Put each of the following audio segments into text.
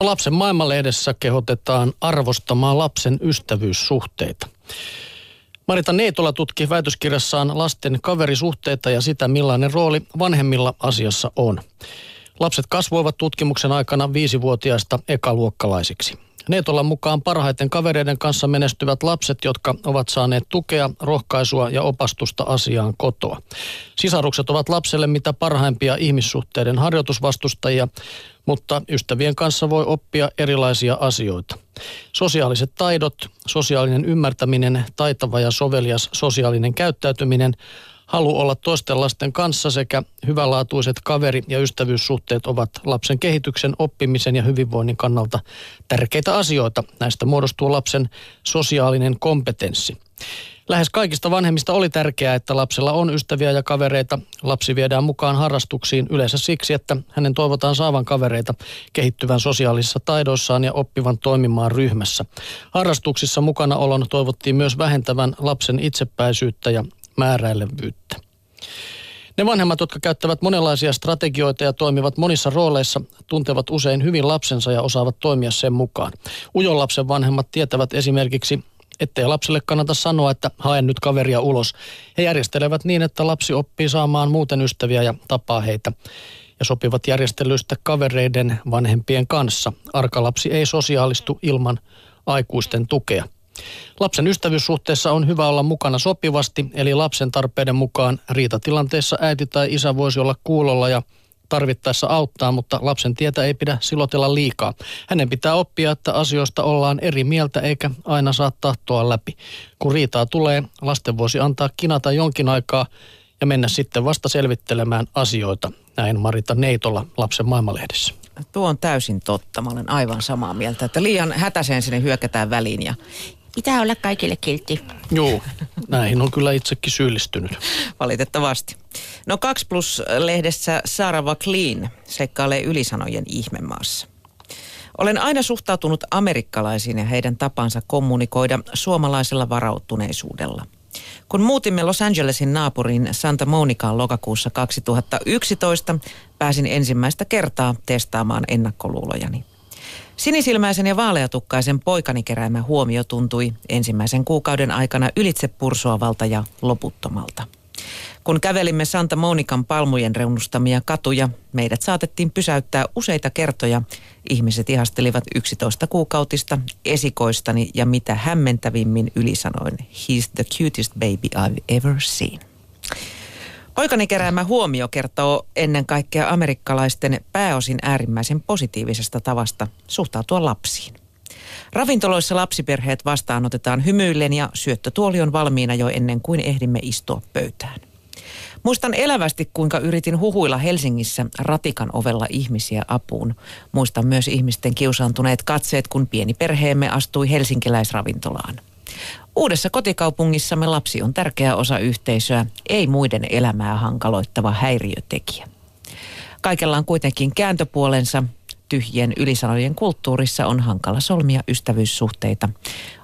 Lapsen maailmanlehdessä kehotetaan arvostamaan lapsen ystävyyssuhteita. Marita Neitola tutki väitöskirjassaan lasten kaverisuhteita ja sitä, millainen rooli vanhemmilla asiassa on. Lapset kasvoivat tutkimuksen aikana viisivuotiaista ekaluokkalaisiksi. Neetolan mukaan parhaiten kavereiden kanssa menestyvät lapset, jotka ovat saaneet tukea, rohkaisua ja opastusta asiaan kotoa. Sisarukset ovat lapselle mitä parhaimpia ihmissuhteiden harjoitusvastustajia, mutta ystävien kanssa voi oppia erilaisia asioita. Sosiaaliset taidot, sosiaalinen ymmärtäminen, taitava ja sovelias sosiaalinen käyttäytyminen halu olla toisten lasten kanssa sekä hyvänlaatuiset kaveri- ja ystävyyssuhteet ovat lapsen kehityksen, oppimisen ja hyvinvoinnin kannalta tärkeitä asioita. Näistä muodostuu lapsen sosiaalinen kompetenssi. Lähes kaikista vanhemmista oli tärkeää, että lapsella on ystäviä ja kavereita. Lapsi viedään mukaan harrastuksiin yleensä siksi, että hänen toivotaan saavan kavereita kehittyvän sosiaalisissa taidoissaan ja oppivan toimimaan ryhmässä. Harrastuksissa mukana olon toivottiin myös vähentävän lapsen itsepäisyyttä ja määräilevyyttä. Ne vanhemmat, jotka käyttävät monenlaisia strategioita ja toimivat monissa rooleissa, tuntevat usein hyvin lapsensa ja osaavat toimia sen mukaan. Ujon lapsen vanhemmat tietävät esimerkiksi, ettei lapselle kannata sanoa, että haen nyt kaveria ulos. He järjestelevät niin, että lapsi oppii saamaan muuten ystäviä ja tapaa heitä ja sopivat järjestelyistä kavereiden vanhempien kanssa. Arkalapsi ei sosiaalistu ilman aikuisten tukea. Lapsen ystävyyssuhteessa on hyvä olla mukana sopivasti, eli lapsen tarpeiden mukaan riitatilanteessa äiti tai isä voisi olla kuulolla ja tarvittaessa auttaa, mutta lapsen tietä ei pidä silotella liikaa. Hänen pitää oppia, että asioista ollaan eri mieltä eikä aina saa tahtoa läpi. Kun riitaa tulee, lasten voisi antaa kinata jonkin aikaa ja mennä sitten vasta selvittelemään asioita. Näin Marita Neitola lapsen maailmanlehdessä. Tuo on täysin totta. Mä olen aivan samaa mieltä, että liian hätäiseen sinne hyökätään väliin ja Pitää olla kaikille kiltti. Joo, näihin on kyllä itsekin syyllistynyt. Valitettavasti. No 2 plus lehdessä Sarah McLean seikkailee ylisanojen ihmemaassa. Olen aina suhtautunut amerikkalaisiin ja heidän tapansa kommunikoida suomalaisella varautuneisuudella. Kun muutimme Los Angelesin naapuriin Santa Monicaan lokakuussa 2011, pääsin ensimmäistä kertaa testaamaan ennakkoluulojani. Sinisilmäisen ja vaaleatukkaisen poikani keräämä huomio tuntui ensimmäisen kuukauden aikana ylitse pursoavalta ja loputtomalta. Kun kävelimme Santa Monikan palmujen reunustamia katuja, meidät saatettiin pysäyttää useita kertoja. Ihmiset ihastelivat 11 kuukautista esikoistani ja mitä hämmentävimmin ylisanoin, he's the cutest baby I've ever seen. Poikani keräämä huomio kertoo ennen kaikkea amerikkalaisten pääosin äärimmäisen positiivisesta tavasta suhtautua lapsiin. Ravintoloissa lapsiperheet vastaanotetaan hymyillen ja syöttötuoli on valmiina jo ennen kuin ehdimme istua pöytään. Muistan elävästi, kuinka yritin huhuilla Helsingissä ratikan ovella ihmisiä apuun. Muistan myös ihmisten kiusaantuneet katseet, kun pieni perheemme astui helsinkiläisravintolaan. Uudessa kotikaupungissamme lapsi on tärkeä osa yhteisöä, ei muiden elämää hankaloittava häiriötekijä. Kaikella on kuitenkin kääntöpuolensa. Tyhjien ylisanojen kulttuurissa on hankala solmia ystävyyssuhteita.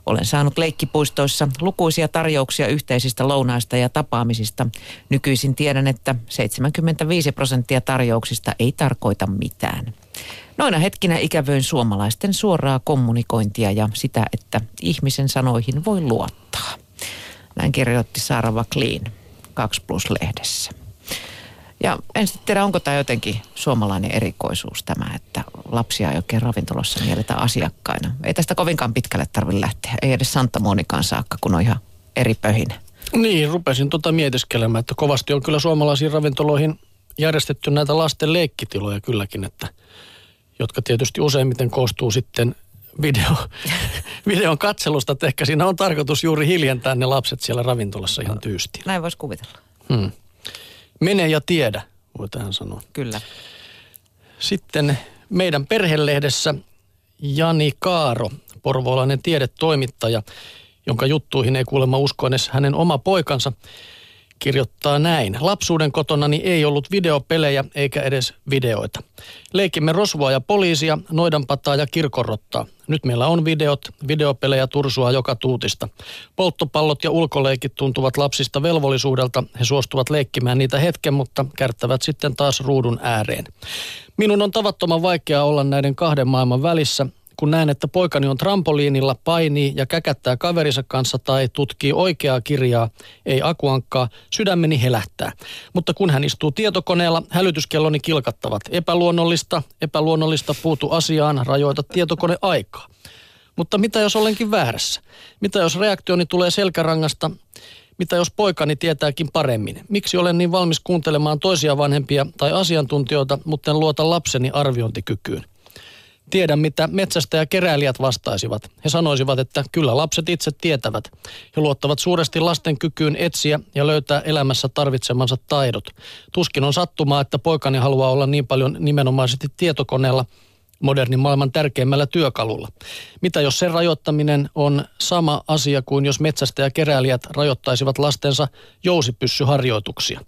Olen saanut leikkipuistoissa lukuisia tarjouksia yhteisistä lounaista ja tapaamisista. Nykyisin tiedän, että 75 prosenttia tarjouksista ei tarkoita mitään. Noina hetkinä ikävöin suomalaisten suoraa kommunikointia ja sitä, että ihmisen sanoihin voi luottaa. Näin kirjoitti Saara Vakliin 2 Plus-lehdessä. Ja en sitten tiedä, onko tämä jotenkin suomalainen erikoisuus tämä, että lapsia ei oikein ravintolossa mieletä asiakkaina. Ei tästä kovinkaan pitkälle tarvitse lähteä. Ei edes Santa Monikaan saakka, kun on ihan eri pöhinä. Niin, rupesin tota mietiskelemään, että kovasti on kyllä suomalaisiin ravintoloihin järjestetty näitä lasten leikkitiloja kylläkin, että – jotka tietysti useimmiten koostuu sitten video, videon katselusta, että ehkä siinä on tarkoitus juuri hiljentää ne lapset siellä ravintolassa ihan tyysti. Näin voisi kuvitella. Hmm. Mene ja tiedä, voi tähän sanoa. Kyllä. Sitten meidän perhelehdessä Jani Kaaro, porvoolainen tiedetoimittaja, jonka juttuihin ei kuulemma usko edes hänen oma poikansa, kirjoittaa näin. Lapsuuden kotonani ei ollut videopelejä eikä edes videoita. Leikimme rosvoa ja poliisia, noidanpataa ja kirkorottaa. Nyt meillä on videot, videopelejä tursua joka tuutista. Polttopallot ja ulkoleikit tuntuvat lapsista velvollisuudelta. He suostuvat leikkimään niitä hetken, mutta kärttävät sitten taas ruudun ääreen. Minun on tavattoman vaikea olla näiden kahden maailman välissä kun näen, että poikani on trampoliinilla, painii ja käkättää kaverinsa kanssa tai tutkii oikeaa kirjaa, ei akuankkaa, sydämeni helähtää. Mutta kun hän istuu tietokoneella, hälytyskelloni kilkattavat. Epäluonnollista, epäluonnollista, puutu asiaan, rajoita tietokone aikaa. Mutta mitä jos olenkin väärässä? Mitä jos reaktioni tulee selkärangasta? Mitä jos poikani tietääkin paremmin? Miksi olen niin valmis kuuntelemaan toisia vanhempia tai asiantuntijoita, mutta en luota lapseni arviointikykyyn? Tiedän, mitä metsästä ja keräilijät vastaisivat. He sanoisivat, että kyllä lapset itse tietävät. He luottavat suuresti lasten kykyyn etsiä ja löytää elämässä tarvitsemansa taidot. Tuskin on sattumaa, että poikani haluaa olla niin paljon nimenomaisesti tietokoneella modernin maailman tärkeimmällä työkalulla. Mitä jos sen rajoittaminen on sama asia kuin jos metsästä ja keräilijät rajoittaisivat lastensa jousipyssyharjoituksia?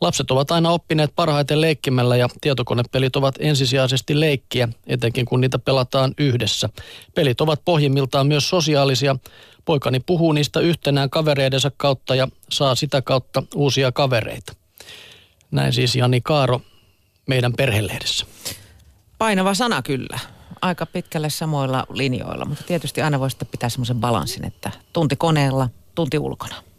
Lapset ovat aina oppineet parhaiten leikkimällä ja tietokonepelit ovat ensisijaisesti leikkiä, etenkin kun niitä pelataan yhdessä. Pelit ovat pohjimmiltaan myös sosiaalisia. Poikani puhuu niistä yhtenään kavereidensa kautta ja saa sitä kautta uusia kavereita. Näin siis Jani Kaaro meidän perhelehdessä. Painava sana kyllä. Aika pitkälle samoilla linjoilla, mutta tietysti aina voi sitten pitää semmoisen balanssin, että tunti koneella, tunti ulkona.